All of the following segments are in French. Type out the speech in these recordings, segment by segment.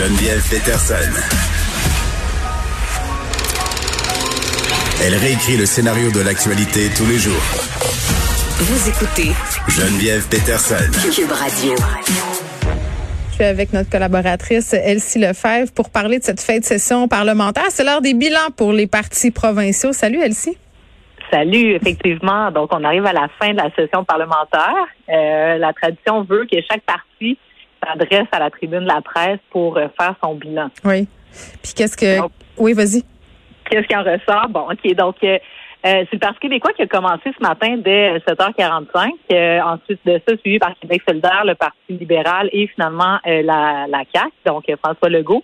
Geneviève Peterson. Elle réécrit le scénario de l'actualité tous les jours. Vous écoutez Geneviève Peterson. Cube Radio. Je suis avec notre collaboratrice Elsie Lefebvre pour parler de cette fin de session parlementaire. C'est l'heure des bilans pour les partis provinciaux. Salut Elsie. Salut, effectivement. Donc, on arrive à la fin de la session parlementaire. Euh, la tradition veut que chaque parti s'adresse à la tribune de la presse pour euh, faire son bilan. Oui. Puis qu'est-ce que... Donc, oui, vas-y. Qu'est-ce qui en ressort? Bon, OK. Donc, euh, c'est le Parti québécois qui a commencé ce matin dès 7h45. Euh, ensuite de ça, suivi par Québec solidaire, le Parti libéral et finalement euh, la, la CAQ, donc euh, François Legault.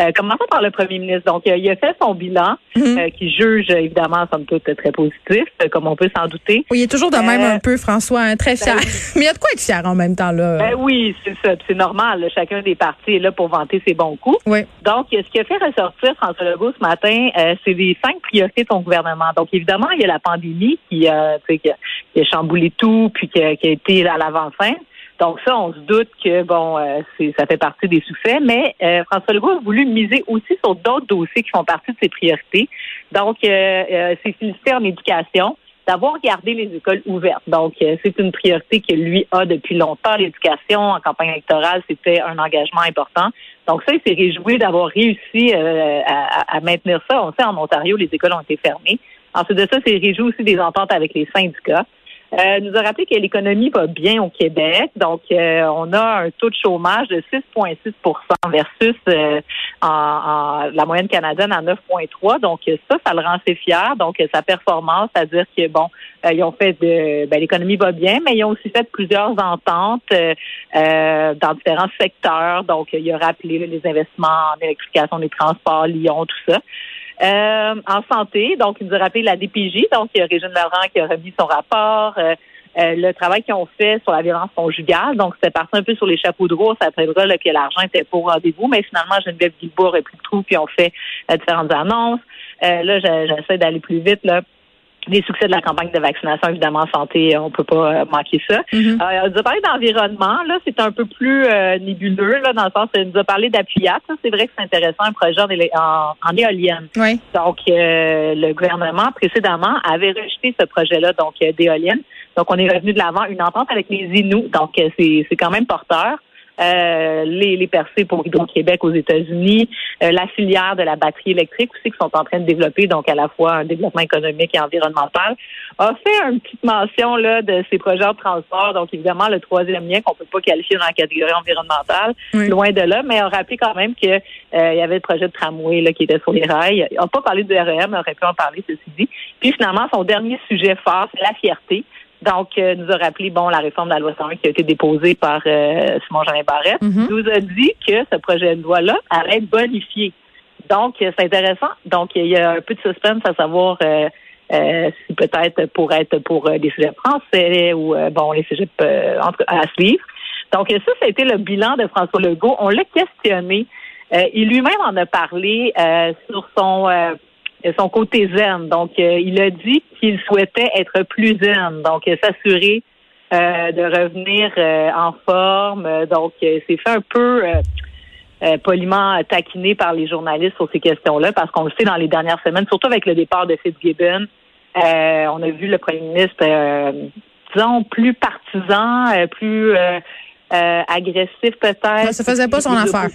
Euh, commençons par le premier ministre. Donc, il a fait son bilan, Mhm. euh, qui juge évidemment, somme toute, très positif, comme on peut s'en douter. Oui, il est toujours de même un peu, François, hein, très fier. Mais il y a de quoi être fier en même temps, là. Ben oui, c'est ça. C'est normal. là. Chacun des partis est là pour vanter ses bons coups. oui. Donc, ce qui a fait ressortir François Legault ce matin, euh, c'est les cinq priorités de son gouvernement. Donc, évidemment, il y a la pandémie qui, euh, qui, a, qui a chamboulé tout, puis qui a, été à l'avant-scène. Donc, ça, on se doute que, bon, euh, ça fait partie des sous-faits. Mais euh, François Legault a voulu miser aussi sur d'autres dossiers qui font partie de ses priorités. Donc, euh, euh, c'est félicité en éducation d'avoir gardé les écoles ouvertes. Donc, c'est une priorité que lui a depuis longtemps. L'éducation en campagne électorale, c'était un engagement important. Donc, ça, il s'est réjoui d'avoir réussi à, à maintenir ça. On sait, en Ontario, les écoles ont été fermées. Ensuite de ça, c'est réjoui aussi des ententes avec les syndicats. Euh, nous a rappelé que l'économie va bien au Québec. Donc, euh, on a un taux de chômage de 6,6% versus euh, en, en- la moyenne canadienne à 9,3. Donc, ça, ça le rend assez fier. Donc, sa performance, c'est-à-dire que, bon, euh, ils ont fait de... Ben, l'économie va bien, mais ils ont aussi fait plusieurs ententes euh, euh, dans différents secteurs. Donc, il a rappelé les investissements en électrification des transports, Lyon, tout ça. Euh, en santé, donc il nous a rappelé la DPJ, donc il y a Régine Laurent qui a remis son rapport, euh, euh, le travail qu'ils ont fait sur la violence conjugale, donc c'était parti un peu sur les chapeaux de roue, ça prévoit là, que l'argent était au rendez-vous, mais finalement Geneviève Guilbault aurait plus de trous, puis on fait euh, différentes annonces. Euh, là, je- j'essaie d'aller plus vite là. Les succès de la campagne de vaccination, évidemment, santé, on peut pas euh, manquer ça. Mhm. Euh, on nous a parlé d'environnement, là, c'est un peu plus euh, nébuleux, là, dans le sens, il nous a parlé d'appuyat. C'est vrai que c'est intéressant, un projet en, en, en éolienne. Oui. Donc, euh, le gouvernement, précédemment, avait rejeté ce projet-là, donc euh, d'éolienne. Donc, on est revenu de l'avant, une entente avec les Inuits. Donc, euh, c'est c'est quand même porteur. Euh, les, les percées pour Hydro-Québec aux États-Unis, euh, la filière de la batterie électrique aussi qui sont en train de développer, donc à la fois un développement économique et environnemental, a fait une petite mention là de ces projets de transport. Donc évidemment le troisième lien qu'on peut pas qualifier dans la catégorie environnementale, Oui. loin de là, mais a rappelé quand même que euh, il y avait le projet de tramway là qui était sur les rails. Il n'a pas parlé du REM, il aurait pu en parler ceci dit. Puis finalement son dernier sujet fort, c'est la fierté. Donc, euh, nous a rappelé, bon, la réforme de la loi 101 qui a été déposée par euh, Simon-Jean Barrette, Mhm. nous a dit que ce projet de loi-là allait être bonifié. Donc, euh, c'est intéressant. Donc, il y a un peu de suspense à savoir euh, euh, si peut-être pour être pour euh, des sujets français ou, euh, bon, les sujets euh, en tout cas, à suivre. Donc, ça, ça a été le bilan de François Legault. On l'a questionné. Euh, il lui-même en a parlé euh, sur son euh, son côté zen. Donc, euh, il a dit qu'il souhaitait être plus zen, donc euh, s'assurer euh, de revenir euh, en forme. Donc, c'est fait un peu euh, poliment taquiné par les journalistes sur ces questions-là, parce qu'on le sait dans les dernières semaines, surtout avec le départ de Fitzgibbon, on a vu le premier ministre, disons, plus partisan, plus agressif peut-être. Ça faisait pas son affaire.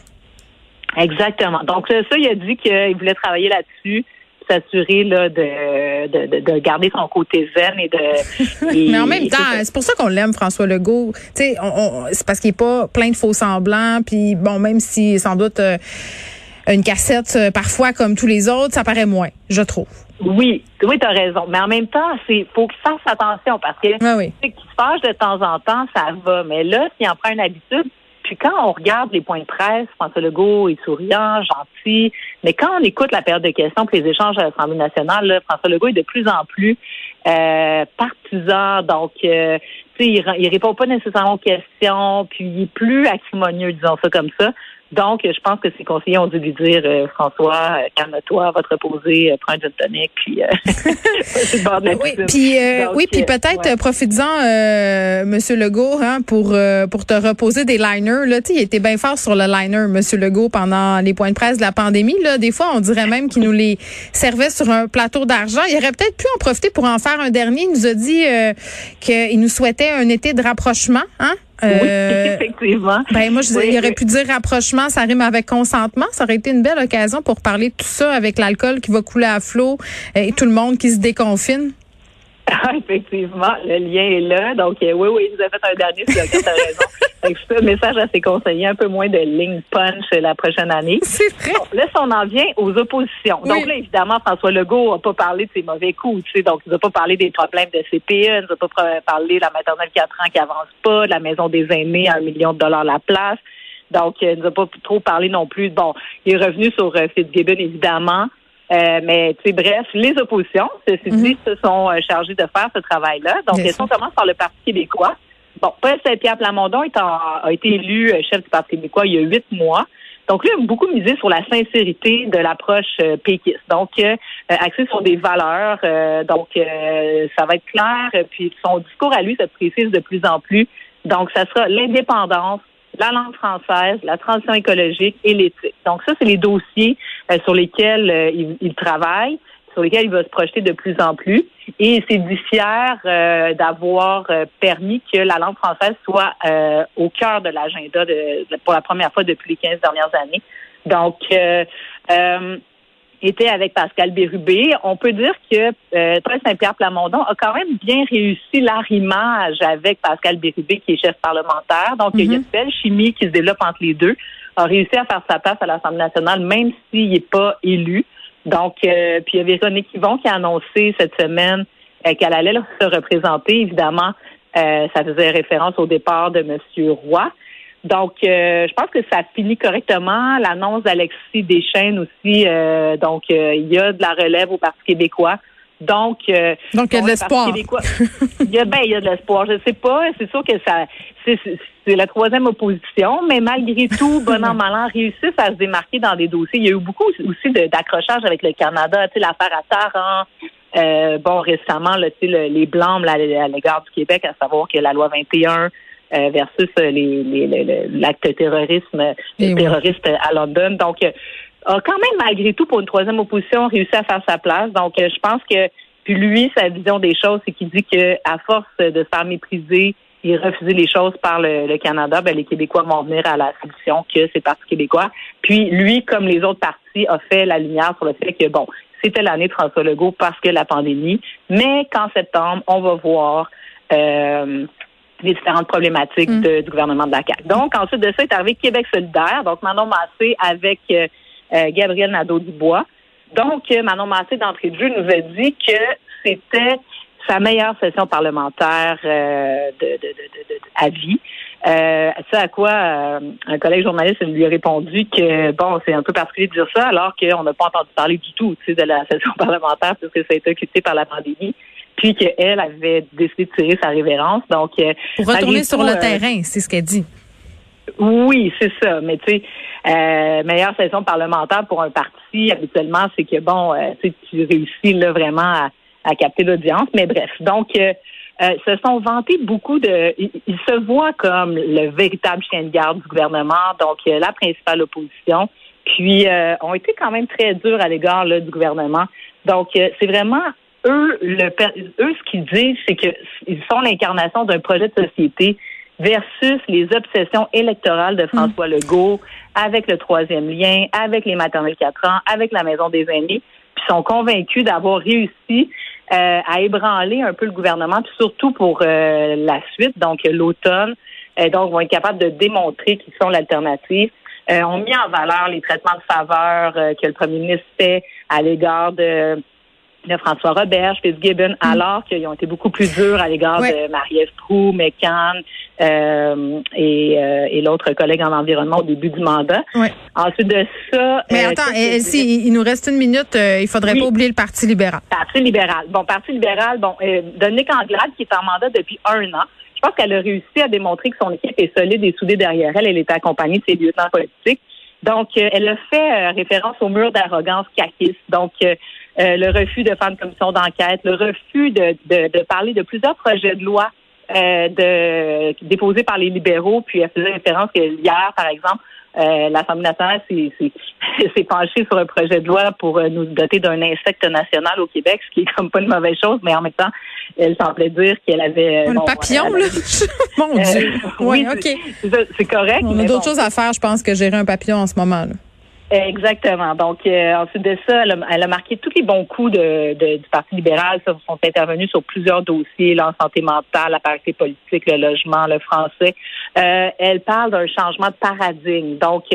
Exactement. Donc ça, il a dit qu'il voulait travailler là-dessus, s'assurer là de, de, de, de garder son côté zen et de. et- Mais en même temps, c'est pour ça qu'on l'aime, François Legault. Tu sais, on, on- c'est parce qu'il est pas plein de faux semblants. Puis bon, même si sans doute euh, une cassette euh, parfois comme tous les autres, ça paraît moins, je trouve. Oui, oui, tu as raison. Mais en même temps, c'est faut qu'il fasse attention parce que Oui, oui. tu sais, qu'il se fâche de temps en temps, ça va. Mais là, s'il en prend une habitude, puis quand on regarde les points de presse, François Legault est souriant, gentil, mais quand on écoute la période de questions puis les échanges à l'Assemblée nationale, là, François Legault est de plus en plus euh, partisan. Donc, euh, il, il répond pas nécessairement aux questions, puis il est plus acrimonieux, disons ça comme ça. Donc, je pense que ses conseillers ont dû lui dire, euh, François, euh, calme-toi, va te reposer, euh, prends un gin tonic, puis oui, puis oui, puis peut-être profites-en, Monsieur Legault, hein, pour pour te reposer des liners. Là, tu il était bien fort sur le liner, Monsieur Legault, pendant les points de presse de la pandémie. Là, des fois, on dirait même qu'il nous les servait sur un plateau d'argent. Il aurait peut-être pu en profiter pour en faire un dernier. Il nous a dit qu'il nous souhaitait un été de rapprochement, hein? Oui, euh, effectivement. Ben moi, je, il aurait pu dire rapprochement, ça rime avec consentement. Ça aurait été une belle occasion pour parler de tout ça avec l'alcool qui va couler à flot et tout le monde qui se déconfine. Effectivement, le lien est là. Donc, euh, oui, oui, vous avez fait un dernier slogan, t'as raison. Un message à ses conseillers, un peu moins de ligne punch la prochaine année. C'est vrai. là, on en vient aux oppositions. Donc là, évidemment, François Legault n'a pas parlé de ses mauvais coups, tu sais. Donc, il n'a pas parlé des problèmes de CPE, il n'a pas parlé de la maternelle 4 ans qui avance pas, de la maison des aînés à un million de dollars la place. Donc, il n'a pas trop parlé non plus. Bon, il est revenu sur euh, Fitzgibbon, évidemment. Euh, mais tu sais, bref, les oppositions, ceci dit, mhm. se sont euh, chargées de faire ce travail-là. Donc, elles sont commence par le Parti québécois. Bon, Paul Saint-Pierre Plamondon est a été élu euh, chef du Parti québécois il y a huit mois. Donc, lui a beaucoup misé sur la sincérité de l'approche péquiste. Donc, axé sur des valeurs. donc, ça va être clair. Puis, son discours à lui se précise de plus en plus. Donc, ça sera l'indépendance, la langue française, la transition écologique et l'éthique. Donc ça, c'est les dossiers euh, sur lesquels euh, il, travaille, sur lesquels il va se projeter de plus en plus. Et c'est du fier euh, d'avoir permis que la langue française soit au cœur de l'agenda pour la première fois depuis les 15 dernières années. Donc, était avec Pascal Bérubé. On peut dire que euh, Saint-Pierre Plamondon a quand même bien réussi l'arrimage avec Pascal Bérubé, qui est chef parlementaire. Donc, il y a une mhm. belle chimie qui se développe entre les deux. A réussi à faire sa place à l'Assemblée nationale, même s'il n'est pas élu. Donc, euh, puis il y avait Véronique Yvon qui a annoncé cette semaine euh, qu'elle allait se représenter. Évidemment, euh, ça faisait référence au départ de M. Roy. Donc, euh, je pense que ça finit correctement. L'annonce d'Alexis Deschaines aussi. Euh, donc, euh, il y a de la relève au Parti québécois. Donc, donc il y a de l'espoir. il y a, ben, il y a de l'espoir. Je sais pas. C'est sûr que ça, c'est, la troisième opposition, mais malgré tout, bon an mal an, réussissent à se démarquer dans des dossiers. Il y a eu beaucoup aussi d'accrochages avec le Canada. Tu sais, l'affaire à Taran. bon, récemment, là, tu sais, les blancs à l'égard du Québec, à savoir que la loi 21 euh, versus euh, les, l'acte terrorisme eh terroriste à London. Donc, euh, a quand même, malgré tout, pour une troisième opposition, réussi à faire sa place. Donc, je pense que, puis lui, sa vision des choses, c'est qu'il dit que à force de se faire mépriser et refuser les choses par le, Canada, ben, les Québécois vont venir à la solution que c'est Parti québécois. Puis lui, comme les autres partis, a fait la lumière sur le fait que, bon, c'était l'année de François Legault parce que la pandémie, mais qu'en septembre, on va voir euh, les différentes problématiques mm. du gouvernement de la CAQ. Donc, ensuite de ça, est arrivé Québec solidaire, donc Manon Massé avec euh, euh, Gabriel Nadeau-Dubois. Donc, euh, Manon Massé, d'entrée de jeu, nous a dit que c'était sa meilleure session parlementaire de, de, de, à vie. Euh, ça à quoi un collègue journaliste lui a répondu que bon, c'est un peu particulier de dire ça alors qu'on n'a pas entendu parler du tout de la session parlementaire puisque ça a été occupé par la pandémie puis qu'elle avait décidé de tirer sa révérence. Donc, euh, pour retourner sur le euh, terrain, c'est ce qu'elle dit. Oui, c'est ça. Mais tu sais, euh, meilleure saison parlementaire pour un parti, habituellement, c'est que bon, euh, tu réussis là vraiment à, à capter l'audience. Mais bref, donc euh, se sont vantés beaucoup de. Ils, se voient comme le véritable chien de garde du gouvernement, donc la principale opposition. Puis ont été quand même très durs à l'égard du gouvernement. Donc c'est vraiment eux, le, eux, ce qu'ils disent, c'est qu'ils sont l'incarnation d'un projet de société versus les obsessions électorales de François mm. Legault avec le troisième lien, avec les maternelles 4 ans, avec la maison des aînés, puis sont convaincus d'avoir réussi euh, à ébranler un peu le gouvernement, puis surtout pour euh, la suite, donc l'automne. Euh, donc, vont être capables de démontrer qu'ils sont l'alternative. ont mis en valeur les traitements de faveur que le premier ministre fait à l'égard de de François Robert, Fitzgibbon, mm. alors qu'ils ont été beaucoup plus durs à l'égard de Marie-Ève McCann euh, et, euh, et l'autre collègue en environnement au début du mandat. Ensuite de ça... Mais euh, attends, si, il nous reste une minute, il faudrait pas oublier le Parti libéral. Parti libéral. Bon, Parti libéral, bon, Dominique Anglade, qui est en mandat depuis un an, je pense qu'elle a réussi à démontrer que son équipe est solide et soudée derrière elle. Elle était accompagnée de ses lieutenants politiques. Donc, elle a fait référence au mur d'arrogance caquiste. Donc, le refus de faire une commission d'enquête, le refus de, de, de, parler de plusieurs projets de loi de, déposés par les libéraux. Puis, elle faisait référence que hier, par exemple, euh, L'Assemblée nationale s'est penchée sur un projet de loi pour euh, nous doter d'un insecte national au Québec, ce qui est comme pas une mauvaise chose, mais en même temps, elle semblait dire qu'elle avait... Un papillon, là? Mon Dieu! oui, OK. C'est correct. On a d'autres choses à faire, je pense, que gérer un papillon en ce moment. Là. Exactement. Donc, euh, ensuite de ça, elle a, marqué tous les bons coups de, du Parti libéral. Ça sont intervenus sur plusieurs dossiers, la santé mentale, la parité politique, le logement, le français. Euh, elle parle d'un changement de paradigme. Donc,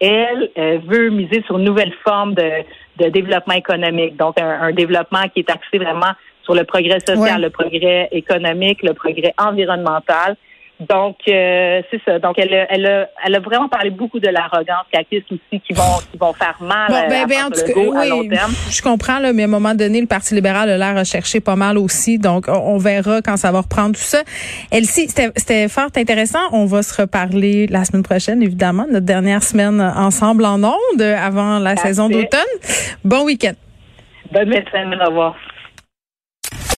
elle veut miser sur une nouvelle forme de, de développement économique. Donc, un, développement qui est axé vraiment sur le progrès social, le progrès économique, le progrès environnemental. Donc, euh, c'est ça. Donc, elle, elle, a, elle a vraiment parlé beaucoup de l'arrogance caquiste aussi qui vont, qui vont faire mal ben, ben, à, oui, long terme. Je comprends, là, mais à un moment donné, le Parti libéral a l'air à chercher pas mal aussi. Donc, on, verra quand ça va reprendre tout ça. Elsie, c'était fort intéressant. On va se reparler la semaine prochaine, évidemment, notre dernière semaine ensemble en ondes avant la saison d'automne. Bon week-end. Bonne semaine. Au revoir.